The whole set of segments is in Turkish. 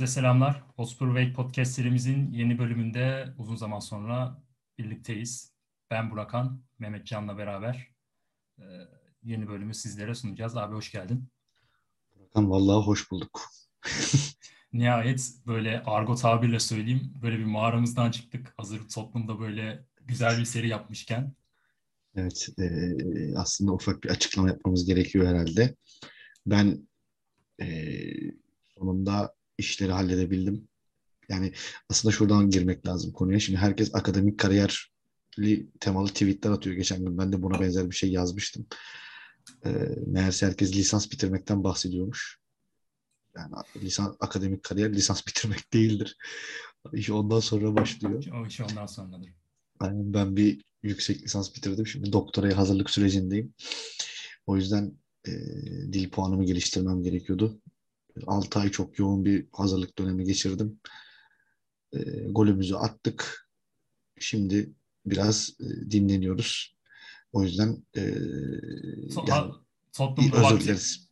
Herkese selamlar. Hotspur Wake Podcast serimizin yeni bölümünde uzun zaman sonra birlikteyiz. Ben Burakan, Mehmet Can'la beraber e, yeni bölümü sizlere sunacağız. Abi hoş geldin. Burakan vallahi hoş bulduk. Nihayet böyle argo tabirle söyleyeyim, böyle bir mağaramızdan çıktık. Hazır Tottenham'da böyle güzel bir seri yapmışken. Evet, e, aslında ufak bir açıklama yapmamız gerekiyor herhalde. Ben e, sonunda işleri halledebildim. Yani aslında şuradan girmek lazım konuya. Şimdi herkes akademik kariyerli temalı tweetler atıyor geçen gün. Ben de buna benzer bir şey yazmıştım. E, meğerse herkes lisans bitirmekten bahsediyormuş. Yani lisans, akademik kariyer lisans bitirmek değildir. İş ondan sonra başlıyor. O iş ondan sonradır. Yani ben bir yüksek lisans bitirdim. Şimdi doktoraya hazırlık sürecindeyim. O yüzden e, dil puanımı geliştirmem gerekiyordu. 6 ay çok yoğun bir hazırlık dönemi geçirdim. E, golümüzü attık. Şimdi biraz e, dinleniyoruz. O yüzden e, To- yani, Tottenham'da özür vakti, dileriz.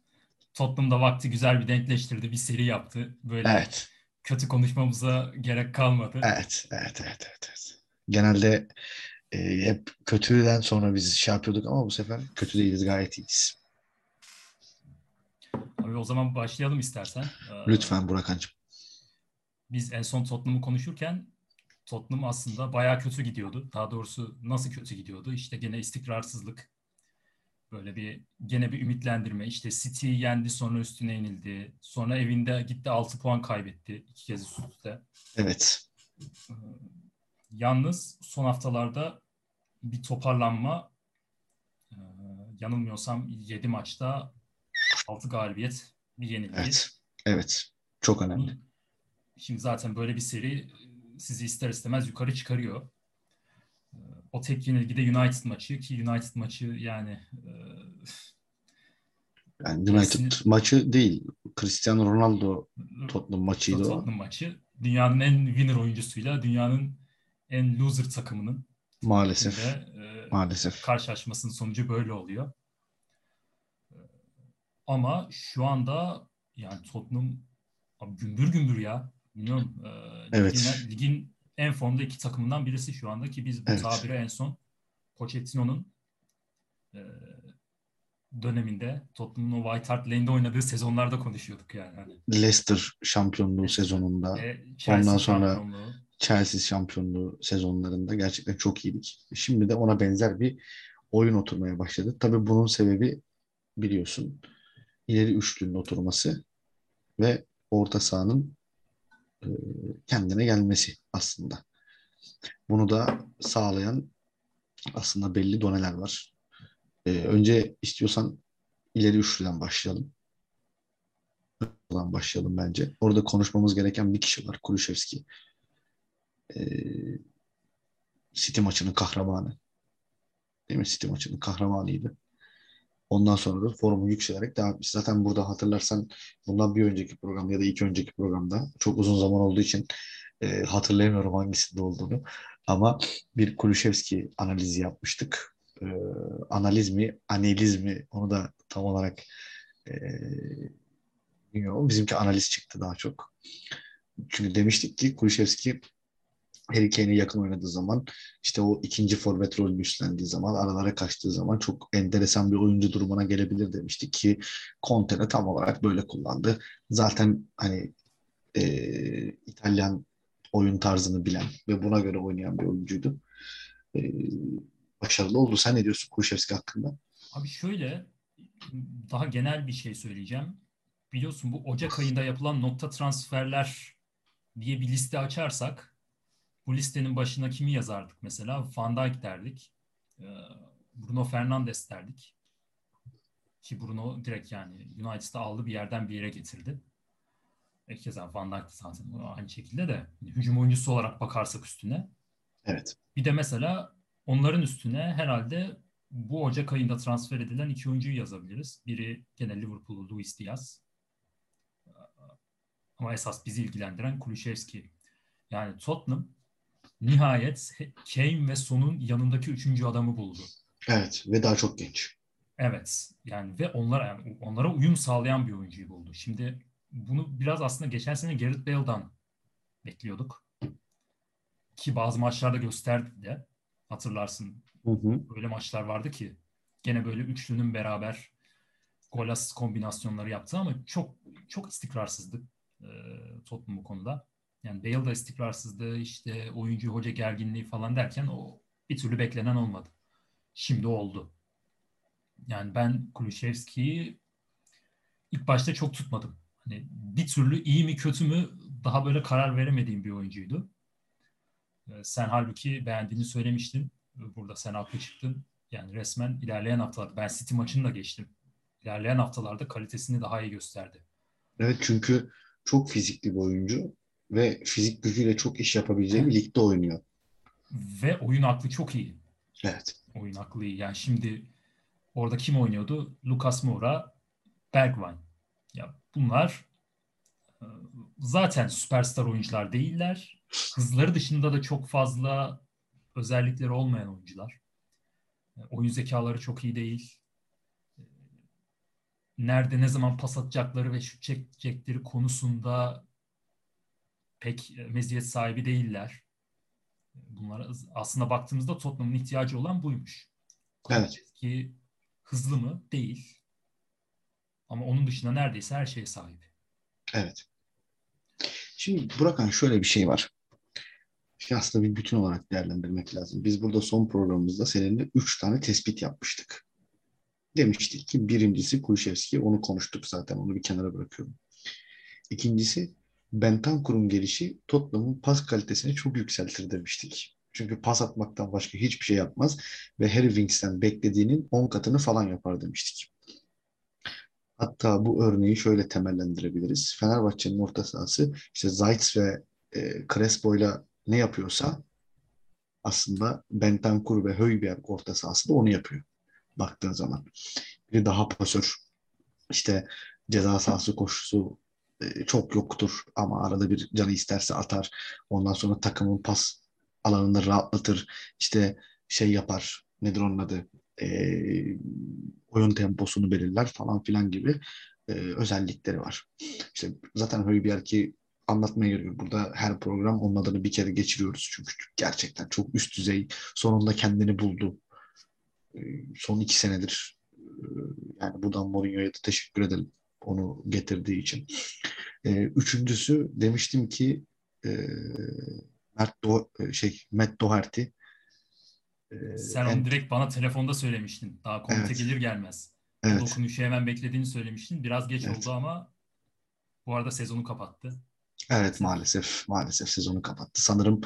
Tottenham'da vakti güzel bir denkleştirdi. Bir seri yaptı. Böyle Evet. kötü konuşmamıza gerek kalmadı. Evet, evet, evet, evet. evet. Genelde e, hep kötüden sonra biz şey yapıyorduk ama bu sefer kötü değiliz, gayet iyiyiz. O zaman başlayalım istersen. Ee, Lütfen Burakancığım. Biz en son Tottenham'ı konuşurken Tottenham aslında bayağı kötü gidiyordu. Daha doğrusu nasıl kötü gidiyordu? İşte gene istikrarsızlık. Böyle bir gene bir ümitlendirme. İşte City'yi yendi sonra üstüne inildi. Sonra evinde gitti 6 puan kaybetti iki kez üst üste. Evet. Ee, Yalnız son haftalarda bir toparlanma. Ee, yanılmıyorsam 7 maçta 6 galibiyet, bir yenilgi. Evet. Evet. Çok önemli. Şimdi zaten böyle bir seri sizi ister istemez yukarı çıkarıyor. Ee, O tek yenilgi de United maçı ki United maçı yani e, Yani United Kesin- maçı değil. Cristiano Ronaldo Tottenham maçıydı o. Tottenham maçı. Dünyanın en winner oyuncusuyla dünyanın en loser takımının Maalesef. de, e, Maalesef. karşılaşmasının sonucu böyle oluyor. Ama şu anda yani Tottenham abi gümbür gümbür ya. Bilmiyorum. e, Evet. Ligin, ligin en formda iki takımından birisi şu anda ki biz bu Evet. tabiri en son Pochettino'nun e, döneminde Tottenham'ın o White Hart Lane'de oynadığı sezonlarda konuşuyorduk yani. Hani, Leicester şampiyonluğu sezonunda, e, Chelsea Ondan sonra- şampiyonluğu. Chelsea şampiyonluğu sezonlarında gerçekten çok iyiydik. Şimdi de ona benzer bir oyun oturmaya başladı. Tabii bunun sebebi biliyorsun ileri üçlünün oturması ve orta sahanın e, kendine gelmesi aslında. Bunu da sağlayan aslında belli doneler var. E, önce istiyorsan ileri üçlüden başlayalım. Oradan başlayalım bence. Orada konuşmamız gereken bir kişi var. Kulüşevski. E, City maçının kahramanı. Değil mi? City maçının kahramanıydı. Ondan sonra da formu yükselerek devam etmiş. Zaten burada hatırlarsan bundan bir önceki program ya da iki önceki programda çok uzun zaman olduğu için e, hatırlayamıyorum hangisinde olduğunu. Ama bir Kulüşevski analizi yapmıştık. E, analiz mi, analiz mi onu da tam olarak e, bilmiyorum. Bizimki analiz çıktı daha çok. Çünkü demiştik ki Kulüşevski Harry Kane'e yakın oynadığı zaman işte o ikinci forvet rolünü üstlendiği zaman aralara kaçtığı zaman çok enteresan bir oyuncu durumuna gelebilir demiştik ki Conte'ne tam olarak böyle kullandı. Zaten hani e, İtalyan oyun tarzını bilen ve buna göre oynayan bir oyuncuydu. E, başarılı oldu. Sen ne diyorsun Kulüşevski hakkında? Abi şöyle daha genel bir şey söyleyeceğim. Biliyorsun bu Ocak ayında yapılan nokta transferler diye bir liste açarsak bu listenin başına kimi yazardık mesela? Van Dijk derdik. Ee, Bruno Fernandes derdik. Ki Bruno direkt yani United'da aldı bir yerden bir yere getirdi. E keza Van Dijk zaten aynı şekilde de hücum oyuncusu olarak bakarsak üstüne. Evet. Bir de mesela onların üstüne herhalde bu Ocak ayında transfer edilen iki oyuncuyu yazabiliriz. Biri gene Liverpool'lu Luis Diaz. Ama esas bizi ilgilendiren Kulüşevski. Yani Tottenham nihayet Kane ve Son'un yanındaki üçüncü adamı buldu. Evet ve daha çok genç. Evet. Yani ve onlara yani onlara uyum sağlayan bir oyuncuyu buldu. Şimdi bunu biraz aslında geçen sene Gareth Bale'dan bekliyorduk. Ki bazı maçlarda gösterdi de. Hatırlarsın. Hı hı. Öyle maçlar vardı ki gene böyle üçlünün beraber gol asist kombinasyonları yaptı ama çok çok istikrarsızdı e, Tottenham bu konuda. Yani Bale da istikrarsızdı işte oyuncu hoca gerginliği falan derken o bir türlü beklenen olmadı. Şimdi oldu. Yani ben Kulüşevski'yi ilk başta çok tutmadım. Hani bir türlü iyi mi kötü mü daha böyle karar veremediğim bir oyuncuydu. Ee, sen halbuki beğendiğini söylemiştin. Burada sen haklı çıktın. Yani resmen ilerleyen haftalarda ben City maçını da geçtim. İlerleyen haftalarda kalitesini daha iyi gösterdi. Evet çünkü çok fizikli bir oyuncu ve fizik gücüyle çok iş yapabileceği bir ligde oynuyor. Ve oyun aklı çok iyi. Evet. Oyun aklı iyi. Yani şimdi orada kim oynuyordu? Lucas Moura, Bergwijn. Ya bunlar e, zaten süperstar oyuncular değiller. Hızları dışında da çok fazla özellikleri olmayan oyuncular. E, oyun zekaları çok iyi değil. E, nerede ne zaman pas atacakları ve şut çekecekleri konusunda pek meziyet sahibi değiller. Bunlara aslında baktığımızda Tottenham'ın ihtiyacı olan buymuş. Evet. Ki hızlı mı? Değil. Ama onun dışında neredeyse her şeye sahip. Evet. Şimdi Burakan şöyle bir şey var. Aslında bir bütün olarak değerlendirmek lazım. Biz burada son programımızda seninle üç tane tespit yapmıştık. Demiştik ki birincisi Kulüşevski, onu konuştuk zaten, onu bir kenara bırakıyorum. İkincisi Bentancur'un gelişi Tottenham'ın pas kalitesini çok yükseltir demiştik. Çünkü pas atmaktan başka hiçbir şey yapmaz ve Harry Winks'ten beklediğinin 10 katını falan yapar demiştik. Hatta bu örneği şöyle temellendirebiliriz. Fenerbahçe'nin orta sahası işte Zayt ve e, Crespo'yla ne yapıyorsa aslında Bentancur ve Højbjerg orta sahası da onu yapıyor baktığın zaman. Biri daha pasör. İşte ceza sahası koşusu e, çok yoktur ama arada bir canı isterse atar. Ondan sonra takımın pas alanını rahatlatır. İşte şey yapar. Nedir onun adı? E, oyun temposunu belirler falan filan gibi e, özellikleri var. İşte zaten Højbjerg'i anlatmaya geliyor. Burada her program onun adını bir kere geçiriyoruz. Çünkü gerçekten çok üst düzey. Sonunda kendini buldu. E, son iki senedir e, yani buradan Mourinho'ya da teşekkür edelim onu getirdiği için. E, üçüncüsü demiştim ki e, Mert Do şey Matt Doherty. E, Sen onu direkt bana telefonda söylemiştin. Daha komite evet. gelir gelmez. Evet. Dokunuşu hemen beklediğini söylemiştin. Biraz geç evet. oldu ama bu arada sezonu kapattı. Evet maalesef maalesef sezonu kapattı. Sanırım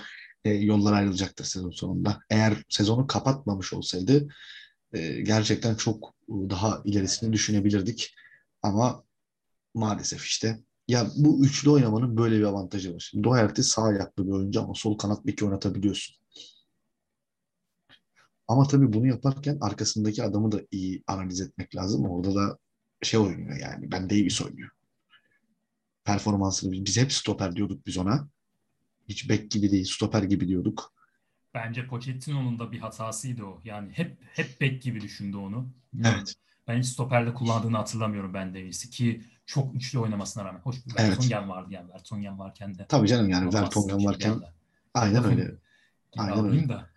e, yollar ayrılacaktır sezon sonunda. Eğer sezonu kapatmamış olsaydı e, gerçekten çok daha ilerisini düşünebilirdik. Ama maalesef işte ya bu üçlü oynamanın böyle bir avantajı var. Doherty sağ ayaklı bir oyuncu ama sol kanat beki oynatabiliyorsun. Ama tabii bunu yaparken arkasındaki adamı da iyi analiz etmek lazım. Orada da şey oynuyor yani. Ben Davis oynuyor. Performansını biz hep stoper diyorduk biz ona. Hiç bek gibi değil, stoper gibi diyorduk. Bence Pochettino'nun da bir hatasıydı o. Yani hep hep bek gibi düşündü onu. Evet. Ben hiç stoperde kullandığını hatırlamıyorum ben Davis'i ki çok üçlü oynamasına rağmen. Hoş bir Vertonghen evet. vardı yani Vertonghen varken de. Tabii canım yani Vertonghen varken geldi. aynen öyle. Aynen öyle. Da.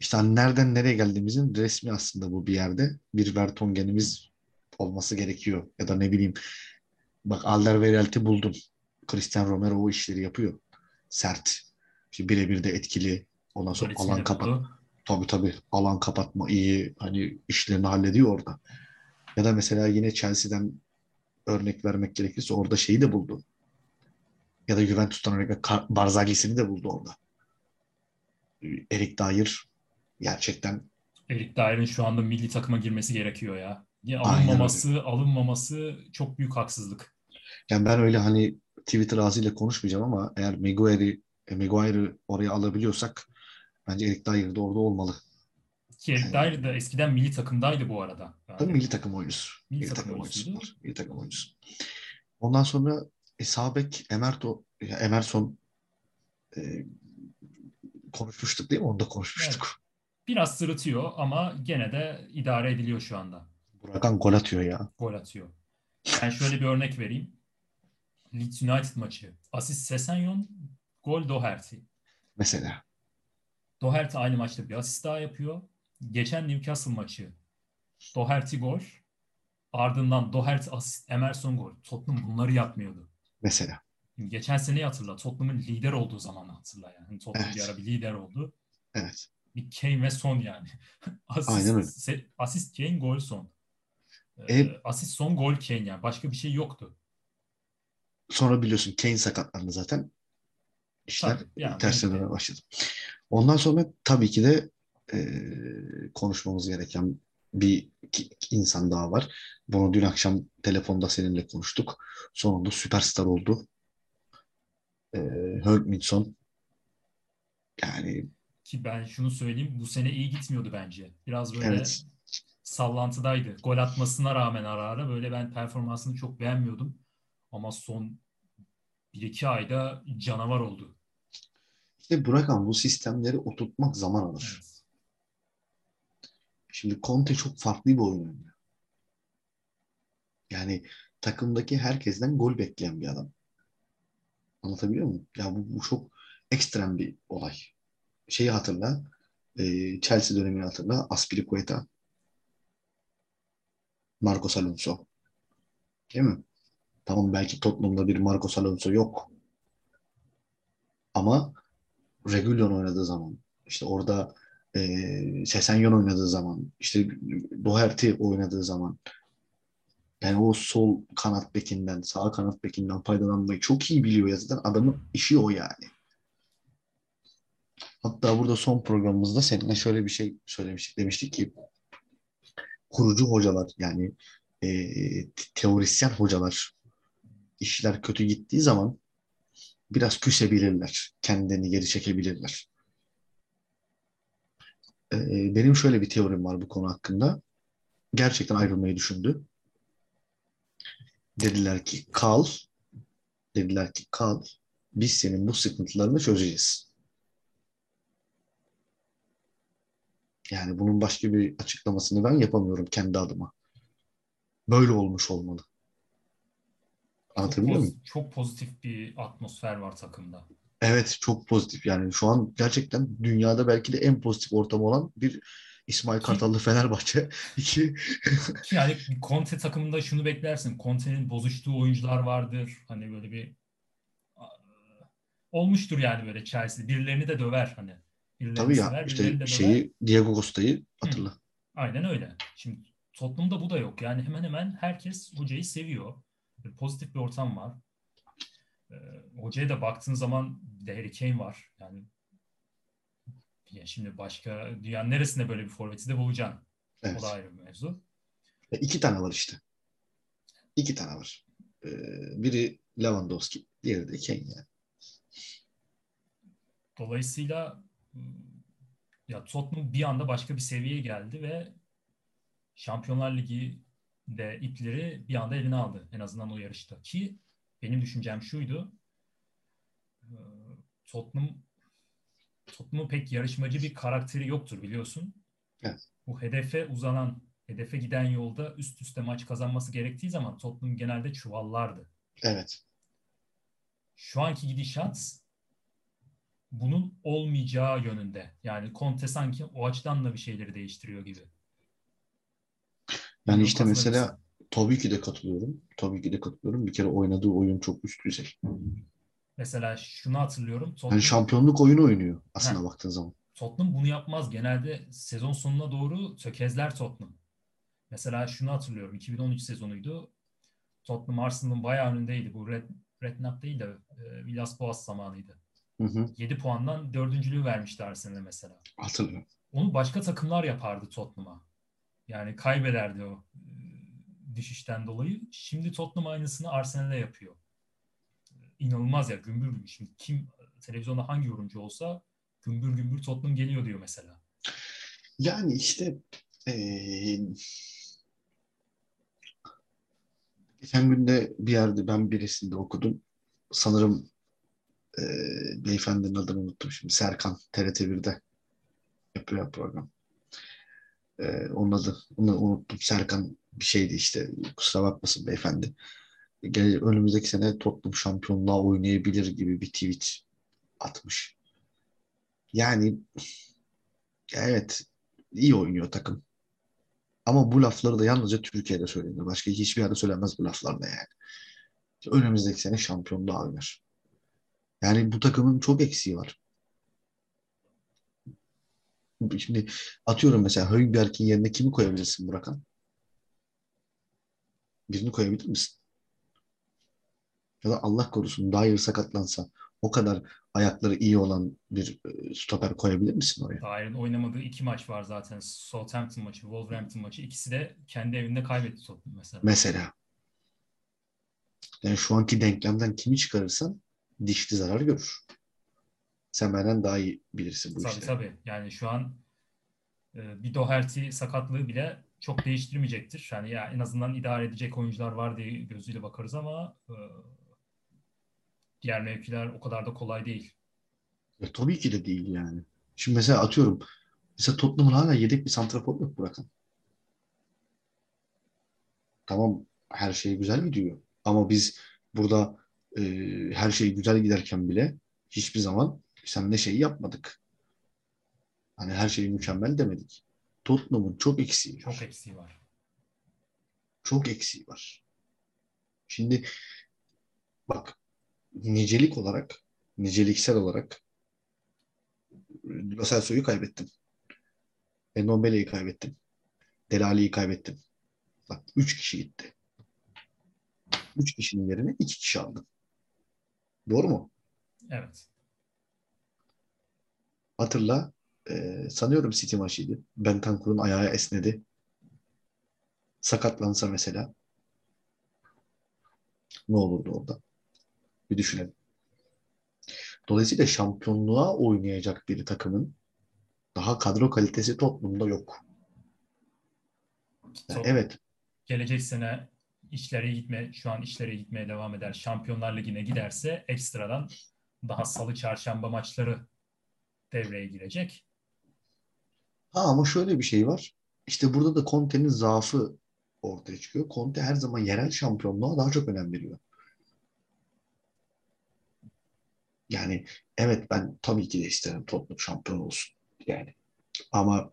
İşte hani nereden nereye geldiğimizin resmi aslında bu bir yerde. Bir Vertonghen'imiz olması gerekiyor. Ya da ne bileyim bak Alderweireld'i buldum. Christian Romero o işleri yapıyor. Sert. İşte birebir de etkili. Ondan sonra alan kapat. Tabii tabii. Alan kapatma iyi. Hani işlerini hallediyor orada. Ya da mesela yine Chelsea'den örnek vermek gerekirse orada şeyi de buldu. Ya da Juventus'tan örnek Barzagis'ini de buldu orada. Erik Dyer gerçekten Erik Dyer'in şu anda milli takıma girmesi gerekiyor ya. ya alınmaması, alınmaması çok büyük haksızlık. Yani ben öyle hani Twitter ağzıyla konuşmayacağım ama eğer Maguire'i Maguire'ı oraya alabiliyorsak bence Erik Dyer de orada olmalı. Ki Dyer de eskiden milli takımdaydı bu arada. Yani. Tabii milli takım oyuncusu. Milli, milli takım, takım oyuncusu var. Milli takım oyuncusu. Ondan sonra e, Sabek, Emerto, Emerson e, konuşmuştuk değil mi? Onu da konuşmuştuk. Evet. Biraz sırıtıyor ama gene de idare ediliyor şu anda. Burakan gol atıyor ya. Gol atıyor. Ben şöyle bir örnek vereyim. Leeds United maçı. Asist Sesenyon, gol Doherty. Mesela. Doherty aynı maçta bir asist daha yapıyor. Geçen Newcastle maçı. Doherty gol. Ardından Doherty asist, Emerson gol. Tottenham bunları yapmıyordu. Mesela. Geçen seneyi hatırla. Tottenham'ın lider olduğu zamanı hatırla yani. Tottenham Evet. bir ara bir lider oldu. Evet. Bir Kane ve Son yani. asist, Aynen öyle. se- asist Kane, gol Son. Ee, E- asist Son, gol Kane yani. Başka bir şey yoktu. Sonra biliyorsun Kane sakatlandı zaten. İşler Tabii, yani tersine başladı. Ondan sonra tabii ki de e, konuşmamız gereken bir insan daha var. Bunu dün akşam telefonda seninle konuştuk. Sonunda süperstar oldu. E, Högminson. Yani Ki ben şunu söyleyeyim. Bu sene iyi gitmiyordu bence. Biraz böyle Evet. sallantıdaydı. Gol atmasına rağmen ara ara böyle ben performansını çok beğenmiyordum. Ama son 1-2 ayda canavar oldu. işte Burak bu sistemleri oturtmak zaman alır. Evet. Şimdi Conte çok farklı bir oyun oynuyor. Yani takımdaki herkesten gol bekleyen bir adam. Anlatabiliyor muyum? Ya bu, bu çok ekstrem bir olay. Şeyi hatırla. e, Chelsea dönemini hatırla. Aspilicueta. Marcos Alonso. Değil mi? Tamam belki Tottenham'da bir Marcos Alonso yok. Ama Reguilon oynadığı zaman işte orada e, Sesenyon oynadığı zaman işte Doherty oynadığı zaman yani o sol kanat bekinden sağ kanat bekinden faydalanmayı çok iyi biliyor ya zaten adamın işi o yani. Hatta burada son programımızda seninle şöyle bir şey söylemiştik. Demiştik ki kurucu hocalar yani e, teorisyen hocalar işler kötü gittiği zaman biraz küsebilirler. Kendilerini geri çekebilirler. E, benim şöyle bir teorim var bu konu hakkında. Gerçekten ayrılmayı düşündü. Dediler ki kal. Dediler ki kal. Biz senin bu sıkıntılarını çözeceğiz. Yani bunun başka bir açıklamasını ben yapamıyorum kendi adıma. Böyle olmuş olmalı. Anlatabiliyor muyum? çok pozitif bir atmosfer var takımda. Evet çok pozitif yani şu an gerçekten dünyada belki de en pozitif ortam olan bir İsmail Kartallı Fenerbahçe. İki Ki yani Conte takımında şunu beklersin. Conte'nin bozuştuğu oyuncular vardır. Hani böyle bir olmuştur yani böyle Chelsea. Birilerini de döver hani. Birilerini tabii ya sever, işte şeyi Diego Costa'yı hatırla. Aynen öyle. Şimdi Tottenham'da bu da yok. Yani hemen hemen herkes hocayı seviyor. Bir pozitif bir ortam var. Ee, hocaya da baktığın zaman bir de Harry Kane var. Yani ya şimdi başka dünyanın neresinde böyle bir forveti de bulacaksın. Evet. O da ayrı bir mevzu. E, iki tane var işte. İki tane var. Ee, biri Lewandowski, diğeri de Kane yani. Dolayısıyla ya Tottenham bir anda başka bir seviyeye geldi ve Şampiyonlar Ligi de ipleri bir anda eline aldı. En azından o yarışta. Ki benim düşüncem şuydu. Tottenham Tottenham'ın pek yarışmacı bir karakteri yoktur biliyorsun. Evet. Bu hedefe uzanan, hedefe giden yolda üst üste maç kazanması gerektiği zaman Tottenham genelde çuvallardı. Evet. Şu anki gidişat bunun olmayacağı yönünde. Yani Conte sanki o açıdan da bir şeyleri değiştiriyor gibi. Yani işte mesela? Tabii ki de katılıyorum. Tabii ki de katılıyorum. Bir kere oynadığı oyun çok üst düzey. Mesela şunu hatırlıyorum. Tottenham, Yani şampiyonluk oyunu oynuyor aslında Heh. baktığın zaman. Tottenham bunu yapmaz. Genelde sezon sonuna doğru tökezler Tottenham. Mesela şunu hatırlıyorum. 2013 sezonuydu. Tottenham Arsenal'ın bayağı önündeydi. Bu Red, Redknapp değil de e, Villas Boas zamanıydı. Hı hı. 7 puandan dördüncülüğü vermişti Arsenal'e mesela. Hatırlıyorum. Onu başka takımlar yapardı Tottenham'a. Yani kaybederdi o düşüşten dolayı. Şimdi Tottenham aynısını Arsenal'e yapıyor. İnanılmaz ya gümbür gümbür. Şimdi kim televizyonda hangi yorumcu olsa gümbür gümbür Tottenham geliyor diyor mesela. Yani işte eee geçen günde bir yerde ben birisinde okudum. Sanırım eee beyefendinin adını unuttum şimdi. Serkan TRT1'de yapıyor program. Eee onun adı onu unuttum. Serkan bir şeydi işte. Kusura bakmasın beyefendi. önümüzdeki sene Tottenham şampiyonluğa oynayabilir gibi bir tweet atmış. Yani evet iyi oynuyor takım. Ama bu lafları da yalnızca Türkiye'de söylenir. Başka hiçbir yerde söylenmez bu laflar da yani. Önümüzdeki sene şampiyonluğa oynar. Yani bu takımın çok eksiği var. Şimdi atıyorum mesela Höjbjerg'in yerine kimi koyabilirsin Burakan? Birini koyabilir misin? Ya da Allah korusun Dyer sakatlansa o kadar ayakları iyi olan bir e, stoper koyabilir misin oraya? Dyer'ın oynamadığı iki maç var zaten. Southampton maçı, Wolverhampton maçı. İkisi de kendi evinde kaybetti Tottenham mesela. Mesela. Yani şu anki denklemden kimi çıkarırsan dişli zarar görür. Sen benden daha iyi bilirsin bu tabii, işleri. Tabii Yani şu an e, bir Doherty sakatlığı bile çok değiştirmeyecektir. Yani ya en azından idare edecek oyuncular var diye gözüyle bakarız ama e, diğer mevkiler o kadar da kolay değil. Ya, tabii ki de değil yani. Şimdi mesela atıyorum mesela Tottenham'ın hala yedek bir santrafor yok bırakın. Tamam her şey güzel gidiyor. Ama biz burada e, her şey güzel giderken bile hiçbir zaman sen ne şeyi yapmadık. Hani her şey mükemmel demedik. Tottenham'ın çok eksiği var. Çok eksiği var. Çok eksiği var. Şimdi bak nicelik olarak, niceliksel olarak Lo Celso'yu kaybettim. Enombele'yi kaybettim. Delali'yi kaybettim. Bak üç kişi gitti. Üç kişinin yerine iki kişi aldım. Doğru mu? Evet. Hatırla e, sanıyorum City maçıydı. Bentancur'un ayağı esnedi. Sakatlansa mesela ne olurdu orada? Bir düşünelim. Dolayısıyla şampiyonluğa oynayacak bir takımın daha kadro kalitesi Tottenham'da yok. Yani evet. Gelecek sene işlere gitme, şu an işlere gitmeye devam eder. Şampiyonlar Ligi'ne giderse ekstradan daha salı çarşamba maçları devreye girecek. Ha ama şöyle bir şey var. İşte burada da Conte'nin zaafı ortaya çıkıyor. Conte her zaman yerel şampiyonluğa daha çok önem veriyor. Yani evet ben tabii ki de isterim Tottenham şampiyon olsun. Yani ama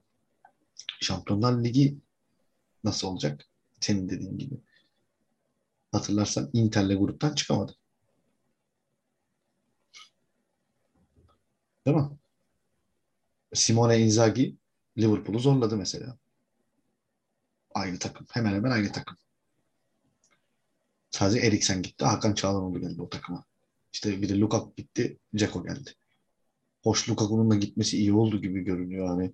Şampiyonlar Ligi nasıl olacak? Senin dediğin gibi. Hatırlarsan Inter'le gruptan çıkamadı. Değil mi? Simone Inzaghi Liverpool'u zorladı mesela. Aynı takım. Hemen hemen aynı takım. Sadece Eriksen gitti. Hakan Çalhanoğlu geldi o takıma. İşte bir de Lukaku gitti. Ceko geldi. Hoş Lukaku'nun da gitmesi iyi oldu gibi görünüyor hani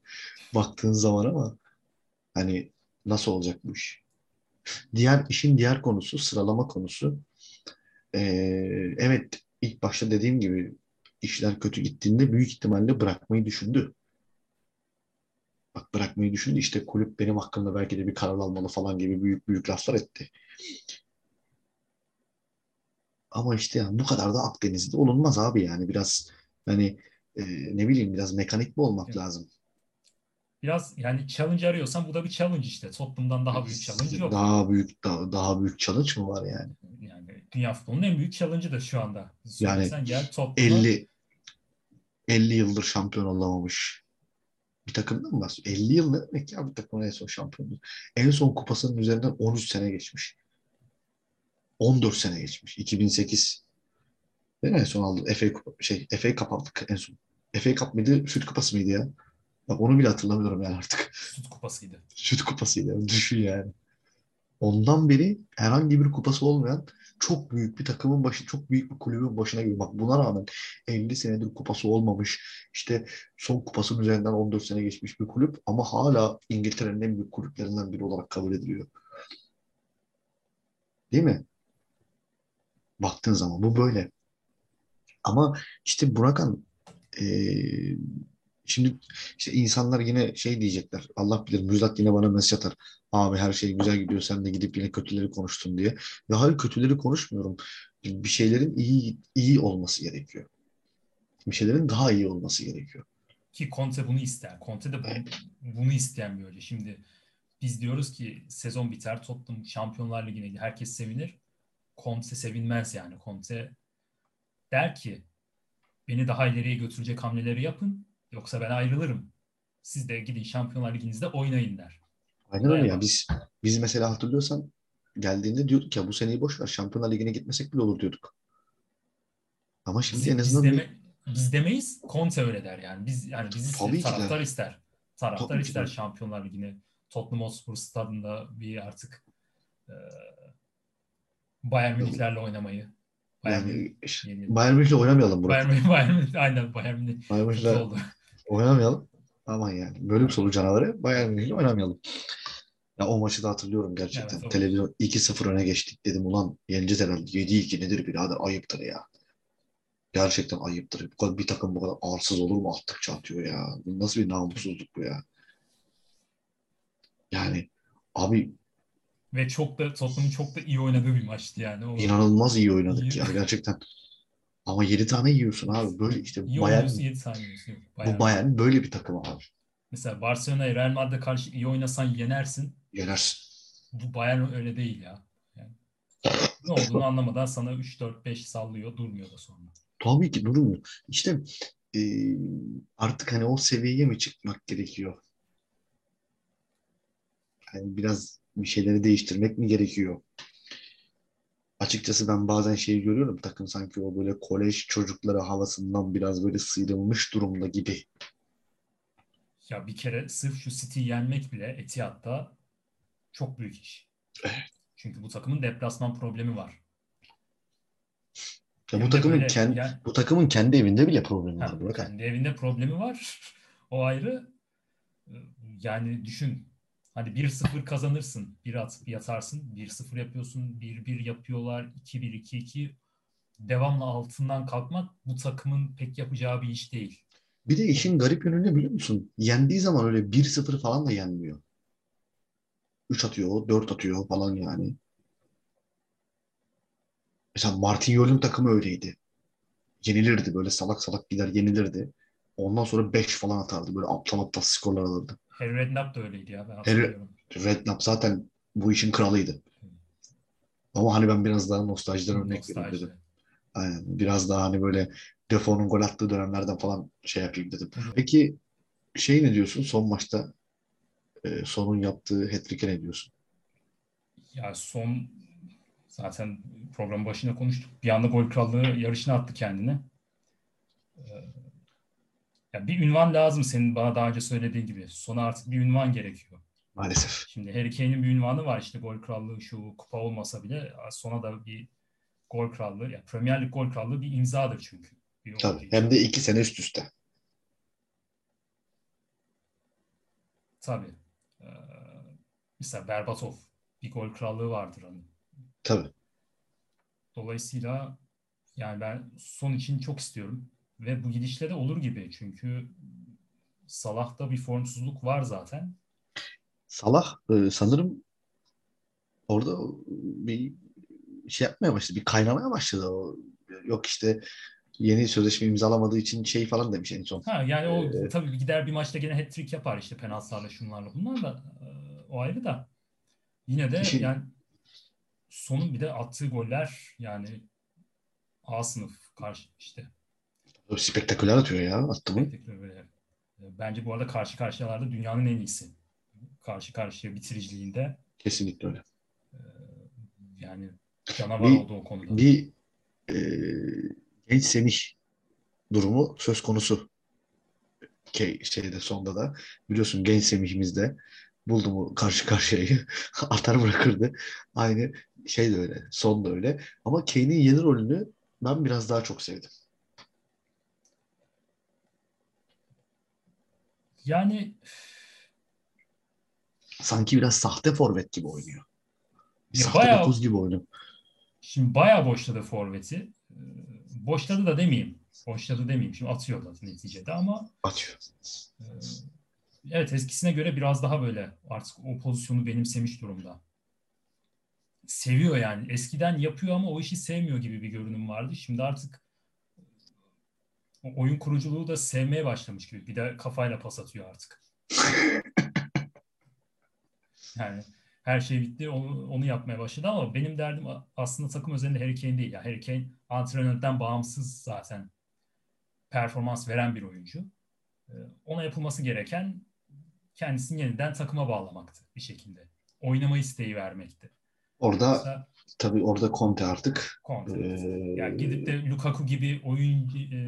baktığın zaman ama hani nasıl olacak bu iş? Diğer işin diğer konusu sıralama konusu. Ee, evet ilk başta dediğim gibi işler kötü gittiğinde büyük ihtimalle bırakmayı düşündü. Bak bırakmayı düşündü. İşte kulüp benim hakkımda belki de bir karar almalı falan gibi büyük büyük laflar etti. Ama işte yani bu kadar da Akdeniz'de olunmaz abi yani biraz hani e, ne bileyim biraz mekanik mi olmak evet. lazım? Biraz yani challenge arıyorsan bu da bir challenge işte. Tottenham'dan daha büyük challenge yok. Daha büyük daha, daha büyük challenge mı var yani? Yani dünya futbolunun en büyük challenge'ı da şu anda. Söylesen yani gel 50 50 yıldır şampiyon olamamış bir takımdan mı bahsediyor? 50 yıl ne demek ya bir takımın en son şampiyonu? En son kupasının üzerinden 13 sene geçmiş. 14 sene geçmiş. 2008 değil mi en son aldı? FA, şey, FA Cup aldık en son. FA Cup mıydı? Süt kupası mıydı ya? Bak onu bile hatırlamıyorum yani artık. Süt kupasıydı. Süt kupasıydı. Düşün yani. Ondan beri herhangi bir kupası olmayan çok büyük bir takımın başı, çok büyük bir kulübün başına gibi. Bak buna rağmen 50 senedir kupası olmamış, işte son kupasının üzerinden 14 sene geçmiş bir kulüp ama hala İngiltere'nin en büyük kulüplerinden biri olarak kabul ediliyor. Değil mi? Baktığın zaman bu böyle. Ama işte Burakan e, şimdi işte insanlar yine şey diyecekler. Allah bilir Müjdat yine bana mesaj atar. Abi her şey güzel gidiyor sen de gidip yine kötüleri konuştun diye. Ya hayır kötüleri konuşmuyorum. Bir şeylerin iyi iyi olması gerekiyor. Bir şeylerin daha iyi olması gerekiyor. Ki Conte bunu ister. Conte de bunu, bunu isteyen bir hoca. Şimdi biz diyoruz ki sezon biter Tottenham Şampiyonlar Ligi'ne herkes sevinir. Conte sevinmez yani. Conte der ki beni daha ileriye götürecek hamleleri yapın yoksa ben ayrılırım. Siz de gidin Şampiyonlar Ligi'nizde oynayın der. Aynen öyle ya. Biz, biz mesela hatırlıyorsan geldiğinde diyorduk ya bu seneyi boş ver. Şampiyonlar Ligi'ne gitmesek bile olur diyorduk. Ama şimdi Biz, en biz, azından deme, biz demeyiz. Conte öyle der yani. Biz yani bizi Tabii taraftar de. ister. Taraftar Tabii ister de. Şampiyonlar Ligi'ni. Tottenham Hotspur stadında bir artık e, Bayern Münih'lerle oynamayı. Bayern yani Bayern Münih'le oynamayalım Burak. Bayern Münih, Bayern Münih, aynen Bayern Münih Bayern Münih'le. Oynamayalım. Aman yani. Böyle bir soru canavarı Bayern Münih'le oynamayalım. Ya o maçı da hatırlıyorum gerçekten. Evet, Televizyon 2-0 öne geçtik dedim ulan yeneceğiz herhalde. 7-2 nedir birader ayıptır ya. Gerçekten ayıptır. Bu kadar, bir takım bu kadar arsız olur mu attıkça atıyor ya. Nasıl bir namussuzluk bu ya. Yani abi Ve çok da Tottenham'ın çok da iyi oynadığı bir maçtı yani. O, inanılmaz iyi oynadık İyi. ya gerçekten. Ama 7 tane yiyorsun abi. Böyle işte iyi Bayern, oynuyorsun 7 tane yiyorsun. Bayern. bu Bayern böyle bir takım abi. Mesela Barcelona'ya Real Madrid'e karşı iyi oynasan yenersin. Yenersin. Bu Bayern öyle değil ya. Yani, ne olduğunu anlamadan sana 3-4-5 sallıyor durmuyor da sonra. Tabii ki durmuyor. İşte e, artık hani o seviyeye mi çıkmak gerekiyor? Yani biraz bir şeyleri değiştirmek mi gerekiyor? Açıkçası ben bazen şeyi görüyorum. Takım sanki o böyle kolej çocukları havasından biraz böyle sıyrılmış durumda gibi. Ya bir kere sırf şu City'yi yenmek bile Etihad'da çok büyük iş. Evet. Çünkü bu takımın deplasman problemi var. Ya bu takımın böyle kendi yani- bu takımın kendi evinde bile problemi var Burak kendi evinde problemi var. O ayrı. Yani düşün. Hani 1-0 kazanırsın. Bir at yatarsın. 1-0 yapıyorsun. 1-1 yapıyorlar. 2-1, 2-2. Devamlı altından kalkmak bu takımın pek yapacağı bir iş değil. Bir de işin garip yönü ne biliyor musun? Yendiği zaman öyle 1-0 falan da yenmiyor. 3 atıyor, 4 atıyor falan yani. Mesela Martin Jol'ün takımı öyleydi. Yenilirdi böyle salak salak gider yenilirdi. Ondan sonra 5 falan atardı. Böyle aptal aptal skorlar alırdı. Harry Redknapp da öyleydi ya. Ben hatırlıyorum. Redknapp zaten bu işin kralıydı. Ama hani ben biraz daha nostaljiden örnek vereyim Nostalji. dedim. Aynen. Biraz daha hani böyle Defoe'nun gol attığı dönemlerden falan şey yapayım dedim. Peki şey ne diyorsun? Son maçta e, Son'un yaptığı hat-trick'e ne diyorsun? Ya son zaten programın başında konuştuk. Bir anda gol krallığı yarışına attı kendini. Ee, Ya bir ünvan lazım senin bana daha önce söylediğin gibi. Sona artık bir ünvan gerekiyor. Maalesef. Şimdi Harry Kane'in bir ünvanı var işte gol krallığı şu kupa olmasa bile sona da bir gol krallığı. Ya Premier Lig gol krallığı bir imzadır çünkü. Bir Tabii. için. Hem de iki sene üst üste. Tabii. Ee, mesela Berbatov bir gol krallığı vardır hani. Tabii. Dolayısıyla yani ben son için çok istiyorum. Ve bu gidişle de olur gibi. Çünkü Salah'ta bir formsuzluk var zaten. Salah e, sanırım orada bir şey yapmaya başladı. Bir kaynamaya başladı. O, yok işte yeni sözleşme imzalamadığı için şey falan demiş en son. Ha yani o Ee, tabii gider bir maçta gene hat-trick yapar işte penaltılarla şunlarla bunlar da e, o ayrı da yine de İşin- yani sonun bir de attığı goller yani A sınıf karşı işte Spektaküler atıyor ya attı mı? spektaküler böyle. E, Bence bu arada karşı karşıyalarda dünyanın en iyisi. Karşı karşıya bitiriciliğinde Kesinlikle öyle. yani canavar Bir- oldu o konuda. Bir e, genç Semih durumu söz konusu. Ke, şeyde sonda da biliyorsun genç Semih'imiz de buldu mu karşı karşıyayı atar bırakırdı. Aynı şey de öyle. Son da öyle. Ama Kane'in yeni rolünü ben biraz daha çok sevdim. Yani Sanki biraz sahte forvet gibi oynuyor. Bir Ya sahte bayağı- dokuz gibi oynuyor. Şimdi bayağı boşladı forveti. Ee, Boşladı da demeyeyim. Boşladı demeyeyim. Şimdi atıyor da neticede ama Atıyor. e, evet eskisine göre biraz daha böyle artık o pozisyonu benimsemiş durumda. Seviyor yani. Eskiden yapıyor ama o işi sevmiyor gibi bir görünüm vardı. Şimdi artık oyun kuruculuğu da sevmeye başlamış gibi. Bir de kafayla pas atıyor artık. Yani her şey bitti onu, onu yapmaya başladı ama benim derdim aslında takım özelinde Harry Kane değil. Yani Harry Kane antrenörden bağımsız zaten performans veren bir oyuncu. Ee, ona yapılması gereken kendisini yeniden takıma bağlamaktı bir şekilde. Oynama isteği vermekti. Orada Mesela, tabii orada Conte artık Conte. Ee, yani gidip de Lukaku gibi oyun e,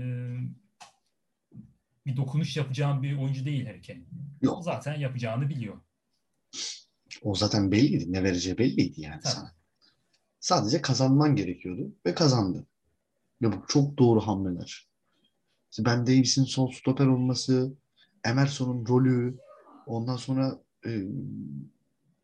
bir dokunuş yapacağım bir oyuncu değil Harry Kane. Yok. O zaten yapacağını biliyor. O zaten belliydi. Ne vereceği belliydi yani Tabii. sana. Sadece kazanman gerekiyordu ve kazandı. Ve bu çok doğru hamleler. İşte ben Davis'in sol stoper olması, Emerson'un rolü, ondan sonra e,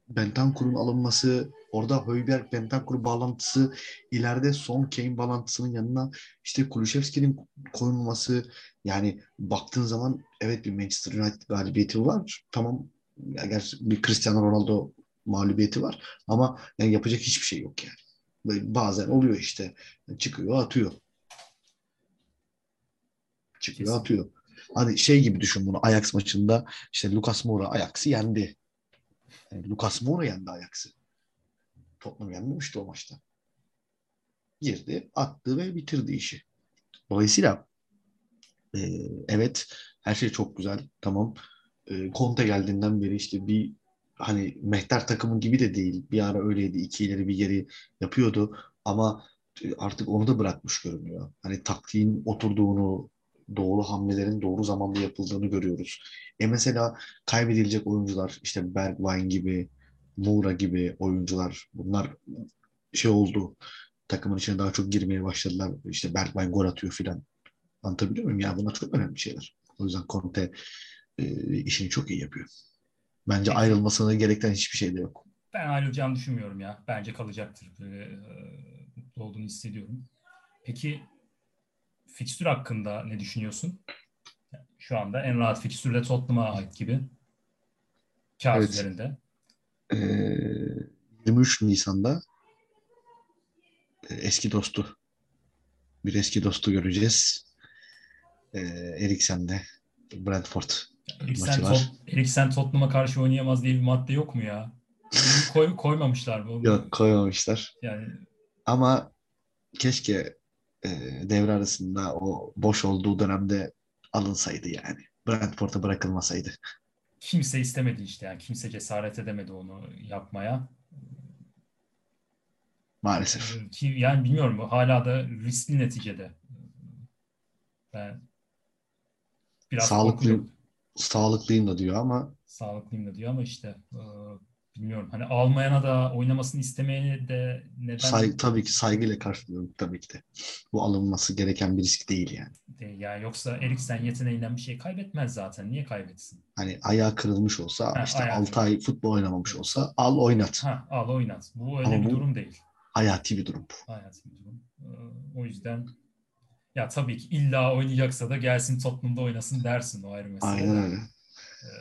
Bentancur'un alınması, orada Höyberg Bentancur bağlantısı, ileride son Kane bağlantısının yanına işte Kulüşevski'nin koyulması. Yani baktığın zaman evet bir Manchester United galibiyeti var. Tamam ya gerçi bir Cristiano Ronaldo mağlubiyeti var ama yani yapacak hiçbir şey yok yani. Bazen oluyor işte. Çıkıyor, atıyor. Çıkıyor, Kesin. atıyor. Hani şey gibi düşün bunu Ajax maçında işte Lucas Moura Ajax'ı yendi. Yani Lucas Moura yendi Ajax'ı. Tottenham yenmemişti o maçta. Girdi, attı ve bitirdi işi. Dolayısıyla e, evet her şey çok güzel. Tamam. E, Conte geldiğinden beri işte bir hani Mehter takımı gibi de değil. Bir ara öyleydi. iki ileri bir geri yapıyordu. Ama artık onu da bırakmış görünüyor. Hani taktiğin oturduğunu, doğru hamlelerin doğru zamanda yapıldığını görüyoruz. E mesela kaybedilecek oyuncular işte Bergwijn gibi, Moura gibi oyuncular bunlar şey oldu. Takımın içine daha çok girmeye başladılar. İşte Bergwijn gol atıyor filan. Anlatabiliyor muyum? Ya bunlar çok önemli şeyler. O yüzden Conte e, işini çok iyi yapıyor. Bence ayrılmasına gerekten hiçbir şey de yok. Ben ayrılacağını düşünmüyorum ya. Bence kalacaktır. Böyle, e, mutlu olduğunu hissediyorum. Peki fikstür hakkında ne düşünüyorsun? Şu anda en rahat fikstürle Tottenham'a ait gibi. Kağıt evet. üzerinde. Ee, 23 Nisan'da e, eski dostu bir eski dostu göreceğiz. Ee, Eriksen'de Brentford Eriksen, Tot Eriksen Tottenham'a karşı oynayamaz diye bir madde yok mu ya? Koy, koymamışlar mı? Yok koymamışlar. Yani ama keşke e, devre arasında o boş olduğu dönemde alınsaydı yani. Brentford'a bırakılmasaydı. Kimse istemedi işte yani. Kimse cesaret edemedi onu yapmaya. Maalesef. Ki, yani bilmiyorum hala da riskli neticede. Ben biraz Sağlıklı, sağlıklıyım da diyor ama sağlıklıyım da diyor ama işte e, bilmiyorum. Hani almayana da oynamasını istemeyene de neden? Say, tabii ki saygıyla karşılıyorum tabii ki de. Bu alınması gereken bir risk değil yani. Değil yani yoksa Eriksen yeteneğinden bir şey kaybetmez zaten. Niye kaybetsin? Hani ayağı kırılmış olsa ha, işte 6 ay futbol oynamamış olsa al oynat. Ha, al oynat. Bu öyle Ama bir bu durum değil. Hayati bir durum bu. Hayati bir durum. Ee, o yüzden ya tabii ki illa oynayacaksa da gelsin Tottenham'da oynasın dersin o ayrı mesele. Aynen öyle.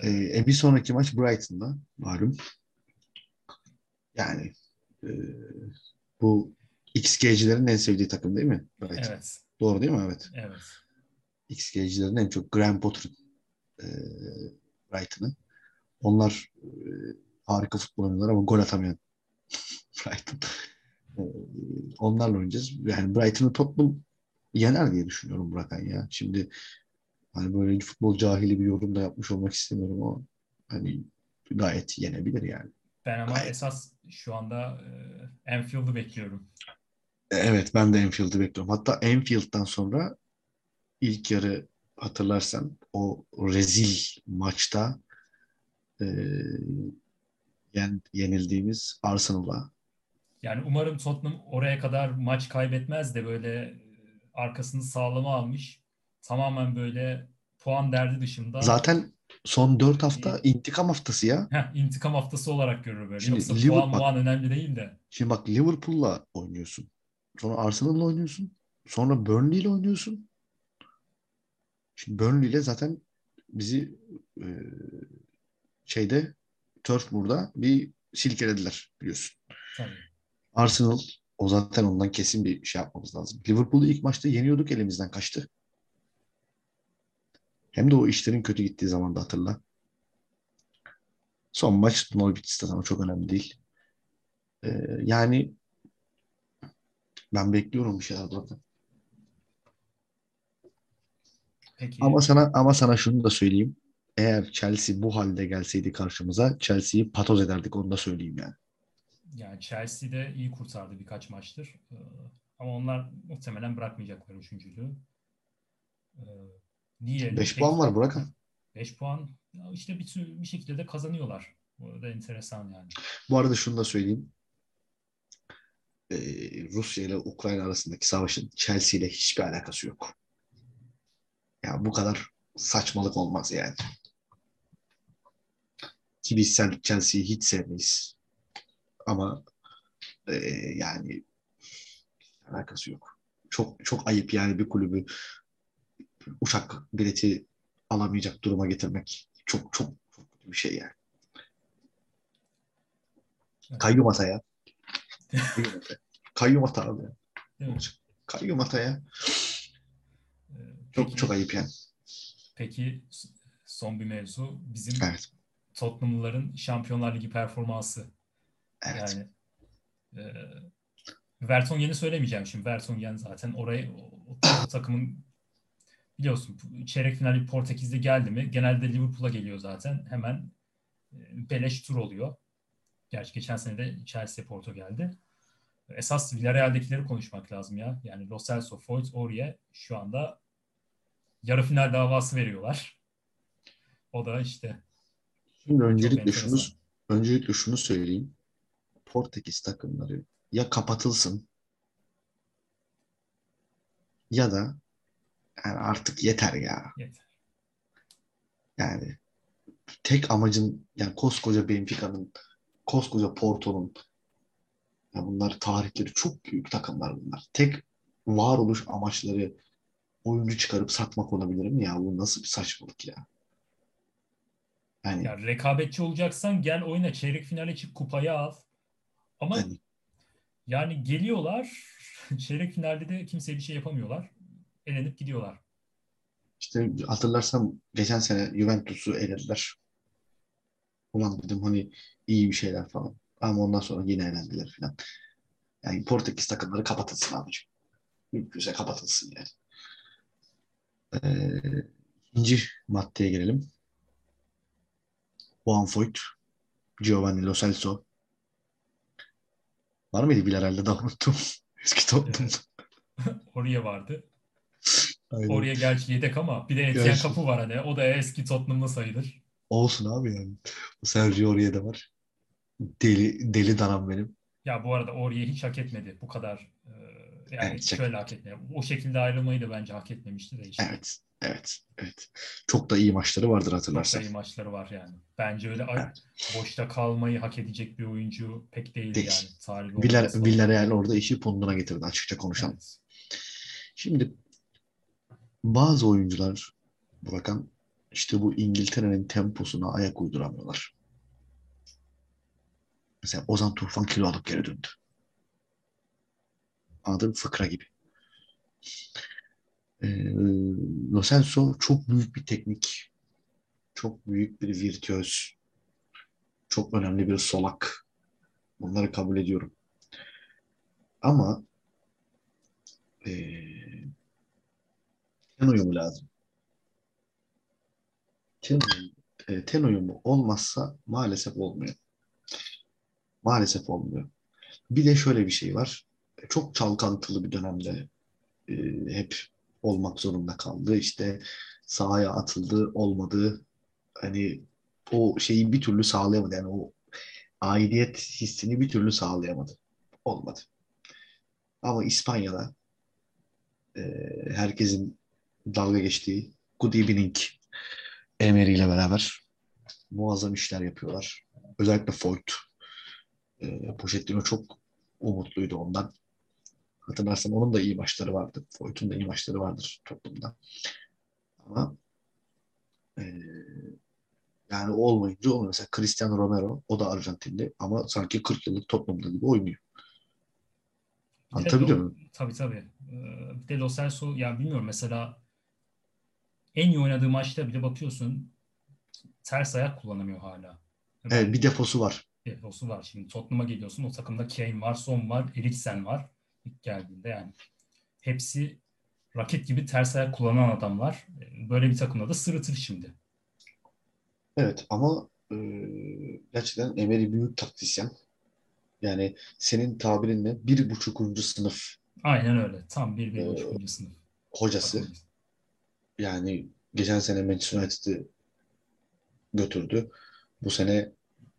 Ee, e, bir sonraki maç Brighton'da malum. Yani e, bu XG'cilerin en sevdiği takım değil mi? Brighton. Evet. Doğru değil mi? Evet. Evet. XG'cilerin en çok Graham Potter e, Brighton'ı. Onlar e, harika futbol oynuyorlar ama gol atamayan Brighton. E, onlarla oynayacağız. Yani Brighton'ı Tottenham yener diye düşünüyorum Burakan ya. Şimdi hani böyle futbol cahili bir yorum da yapmış olmak istemiyorum ama hani gayet yenebilir yani. Ben ama gayet. esas şu anda e, Enfield'ı bekliyorum. Evet ben de Enfield'ı bekliyorum. Hatta Enfield'dan sonra ilk yarı hatırlarsan o rezil maçta e, yen, yenildiğimiz Arsenal'a. Yani umarım Tottenham oraya kadar maç kaybetmez de böyle arkasını sağlama almış. Tamamen böyle puan derdi dışında. Zaten son dört hafta intikam haftası ya. Heh, intikam haftası olarak görür böyle. Şimdi Yoksa Liverpool, puan, puan önemli değil de. Şimdi bak Liverpool'la oynuyorsun. Sonra Arsenal'la oynuyorsun. Sonra Burnley ile oynuyorsun. Şimdi Burnley ile zaten bizi e, şeyde Turf burada bir silkelediler biliyorsun. Tabii. Arsenal o zaten ondan kesin bir şey yapmamız lazım. Liverpool'u ilk maçta yeniyorduk elimizden kaçtı. Hem de o işlerin kötü gittiği zaman da hatırla. Son maç Norwich Stad ama çok önemli değil. Ee, yani ben bekliyorum bir şeyler burada. Peki. Ama sana ama sana şunu da söyleyeyim. Eğer Chelsea bu halde gelseydi karşımıza Chelsea'yi patoz ederdik onu da söyleyeyim yani. Yani Chelsea de iyi kurtardı birkaç maçtır. Ee, ama onlar muhtemelen bırakmayacaklar üçüncülüğü. Diyelim. 5 Peki- puan var Burak. 5 puan işte bir, bir şekilde de kazanıyorlar. Bu da enteresan yani. Bu arada şunu da söyleyeyim. Ee, Rusya ile Ukrayna arasındaki savaşın Chelsea ile hiçbir alakası yok. Ya bu kadar saçmalık olmaz yani. Ki biz sen Chelsea'yi hiç sevmeyiz. Ama ee, yani alakası yok. Çok çok ayıp yani bir kulübü uçak bileti alamayacak duruma getirmek. Çok çok çok kötü bir şey yani. Ya. Kayyum hata. Kayyum hata abi. Kayyum hata ya. Ee, Çok peki- çok ayıp yani. Peki son bir mevzu bizim Evet. Tottenham'lıların Şampiyonlar Ligi performansı. Evet. Yani e, Vertonghen'i söylemeyeceğim şimdi. Vertonghen zaten oraya o, o takımın biliyorsun çeyrek final Portekiz'de geldi mi genelde Liverpool'a geliyor zaten. Hemen e, beleş tur oluyor. Gerçi geçen sene de Chelsea Porto geldi. Esas Villarreal'dekileri konuşmak lazım ya. Yani Lo Celso, Foyt, Aurier şu anda yarı final davası veriyorlar. O da işte Şimdi öncelikle şunu öncelikle şunu söyleyeyim. Portekiz takımları ya kapatılsın ya da yani artık yeter ya. Yeter. Yani tek amacın yani koskoca Benfica'nın, koskoca Porto'nun ya bunlar tarihleri çok büyük takımlar bunlar. Tek varoluş amaçları oyuncu çıkarıp satmak olabilir mi ya? Bu nasıl bir saçmalık ya? Yani, Ya rekabetçi olacaksan gel oyna çeyrek finale çık kupayı al. Ama yani yani geliyorlar çeyrek finalde de kimseye bir şey yapamıyorlar. Elenip gidiyorlar. işte hatırlarsam geçen sene Juventus'u elediler. Ulan dedim hani iyi bir şeyler falan. Ama ondan sonra yine elendiler falan. Yani Portekiz takımları kapatılsın abicim. Mümkünse kapatılsın yani. Ee, ikinci maddeye gelelim. Juan Foyt, Giovanni Lo Celso. Var mıydı Villarreal'de daha unuttum. Eski Tottenham'da. Oraya vardı. Aynen. Oraya gerçi yedek ama bir de Etienne Gerçi- Kapı var hani. O da eski Tottenham'lı sayılır. Olsun abi yani. Sergio oraya da var. Deli, deli danam benim. Ya bu arada Oraya hiç hak etmedi bu kadar. e, yani Evet, şöyle hak etmedi. O şekilde ayrılmayı da bence hak etmemişti de işte. Evet, evet, evet. Çok da iyi maçları vardır Çok da hatırlarsan. iyi maçları var yani. Bence öyle Evet. boşta kalmayı hak edecek bir oyuncu pek değil, Değil. yani. Tarihi Villar. Villarreal orada işi punduna getirdi açıkça konuşalım. Evet. Şimdi bazı oyuncular Burakan işte bu İngiltere'nin temposuna ayak uyduramıyorlar. Mesela Ozan Tufan kilo alıp geri döndü. Anladın? Fıkra gibi. Ee, Lo Celso çok büyük bir teknik. Çok büyük bir virtüöz. Çok önemli bir solak. Bunları kabul ediyorum. Ama ee, ten uyumu lazım. Ten, e, ten uyumu olmazsa maalesef olmuyor. Maalesef olmuyor. Bir de şöyle bir şey var. Çok çalkantılı bir dönemde e, hep olmak zorunda kaldı. İşte sahaya atıldı, olmadı. Hani o şeyi bir türlü sağlayamadı. Yani o aidiyet hissini bir türlü sağlayamadı. Olmadı. Ama İspanya'da e, herkesin dalga geçtiği Good Evening Emery ile beraber muazzam işler yapıyorlar. Özellikle Foyt. E, Pochettino çok umutluydu ondan. Hatırlarsan onun da iyi maçları vardı. Foyt'un da iyi maçları vardır toplumda. Ama e, yani olmayınca olmuyor. Mesela Cristiano Romero o da Arjantinli ama sanki 40 yıllık Tottenham'da gibi oynuyor. Anlatabiliyor muyum? Tabii tabii. Ee, Bir de Lo Celso yani bilmiyorum mesela en iyi oynadığı maçta bile bakıyorsun ters ayak kullanamıyor hala. Evet bir defosu var. Defosu var. Şimdi Tottenham'a geliyorsun. O takımda Kane var, Son var, Eriksen var. İlk geldiğinde yani. Hepsi raket gibi ters ayak kullanan adamlar. Böyle bir takımda da sırıtır şimdi. Evet ama e, gerçekten Emery büyük taktisyen. Yani senin tabirinle bir buçukuncu sınıf Aynen öyle. Tam bir, bir Ee, buçukuncu sınıf. hocası. Yani geçen sene Manchester United'ı götürdü. Bu sene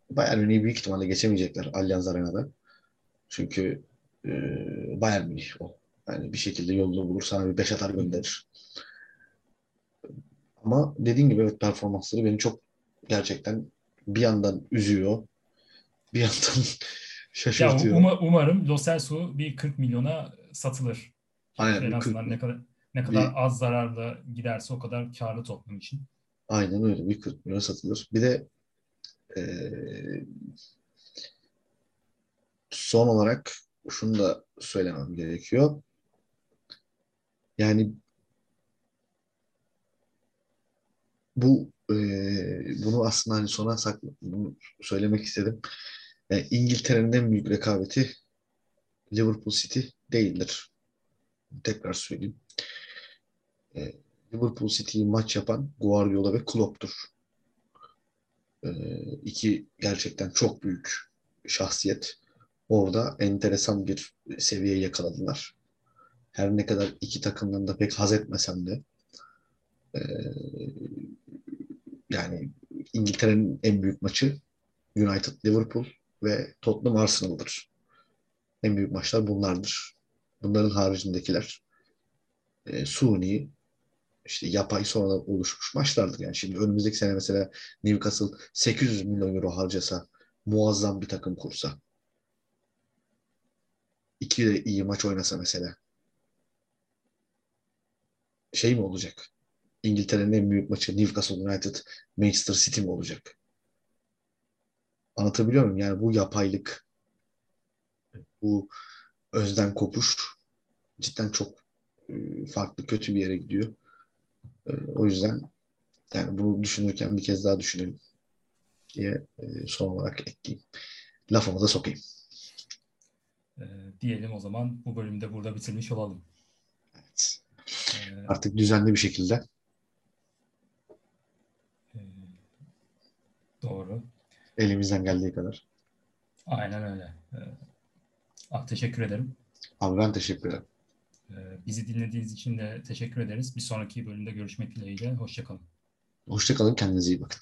Bayern Münih'i büyük ihtimalle geçemeyecekler Allianz Arena'da. Çünkü e, Bayern Münih o. Yani bir şekilde yolunu bulur sana bir beş atar gönderir. Ama dediğin gibi evet performansları beni çok gerçekten bir yandan üzüyor. Bir yandan Ya şaşırtıyor. uma- umarım Lo Celso bir 40 milyona satılır. Aynen, En bir 40 azından ne kadar ne kadar Bir- az zararla giderse o kadar karlı toplum için. Aynen öyle. Bir 40 milyon satılır. Bir de eee, son olarak şunu da söylemem gerekiyor. Yani bu eee, bunu aslında hani sona saklı bunu söylemek istedim. Yani İngiltere'nin en büyük rekabeti Liverpool City değildir. Tekrar söyleyeyim. Eee, Liverpool City'yi maç yapan Guardiola ve Klopp'tur. Eee iki gerçekten çok büyük şahsiyet. Orada enteresan bir seviye yakaladılar. Her ne kadar iki takımdan da pek haz etmesem de eee, yani İngiltere'nin en büyük maçı United Liverpool ve Tottenham Arsenal'dır. En büyük maçlar bunlardır. Bunların haricindekiler e, suni işte yapay sonradan oluşmuş maçlardır. Yani şimdi önümüzdeki sene mesela Newcastle 800 milyon euro harcasa muazzam bir takım kursa iki de iyi maç oynasa mesela şey mi olacak? İngiltere'nin en büyük maçı Newcastle United Manchester City mi olacak? Anlatabiliyor muyum? Yani bu yapaylık, bu özden kopuş cidden çok e, farklı, kötü bir yere gidiyor. E, O yüzden yani bunu düşünürken bir kez daha düşünelim diye e, son olarak ekleyeyim. Lafımı da sokayım. Ee, diyelim o zaman bu bölümde burada bitirmiş olalım. Evet. Ee, Artık düzenli bir şekilde e, doğru. elimizden geldiği kadar. Aynen öyle. Ee, ah, teşekkür ederim. Abi ben teşekkür ederim. Ee, bizi dinlediğiniz için de teşekkür ederiz. Bir sonraki bölümde görüşmek dileğiyle. Hoşçakalın. Hoşçakalın, kendinize iyi bakın.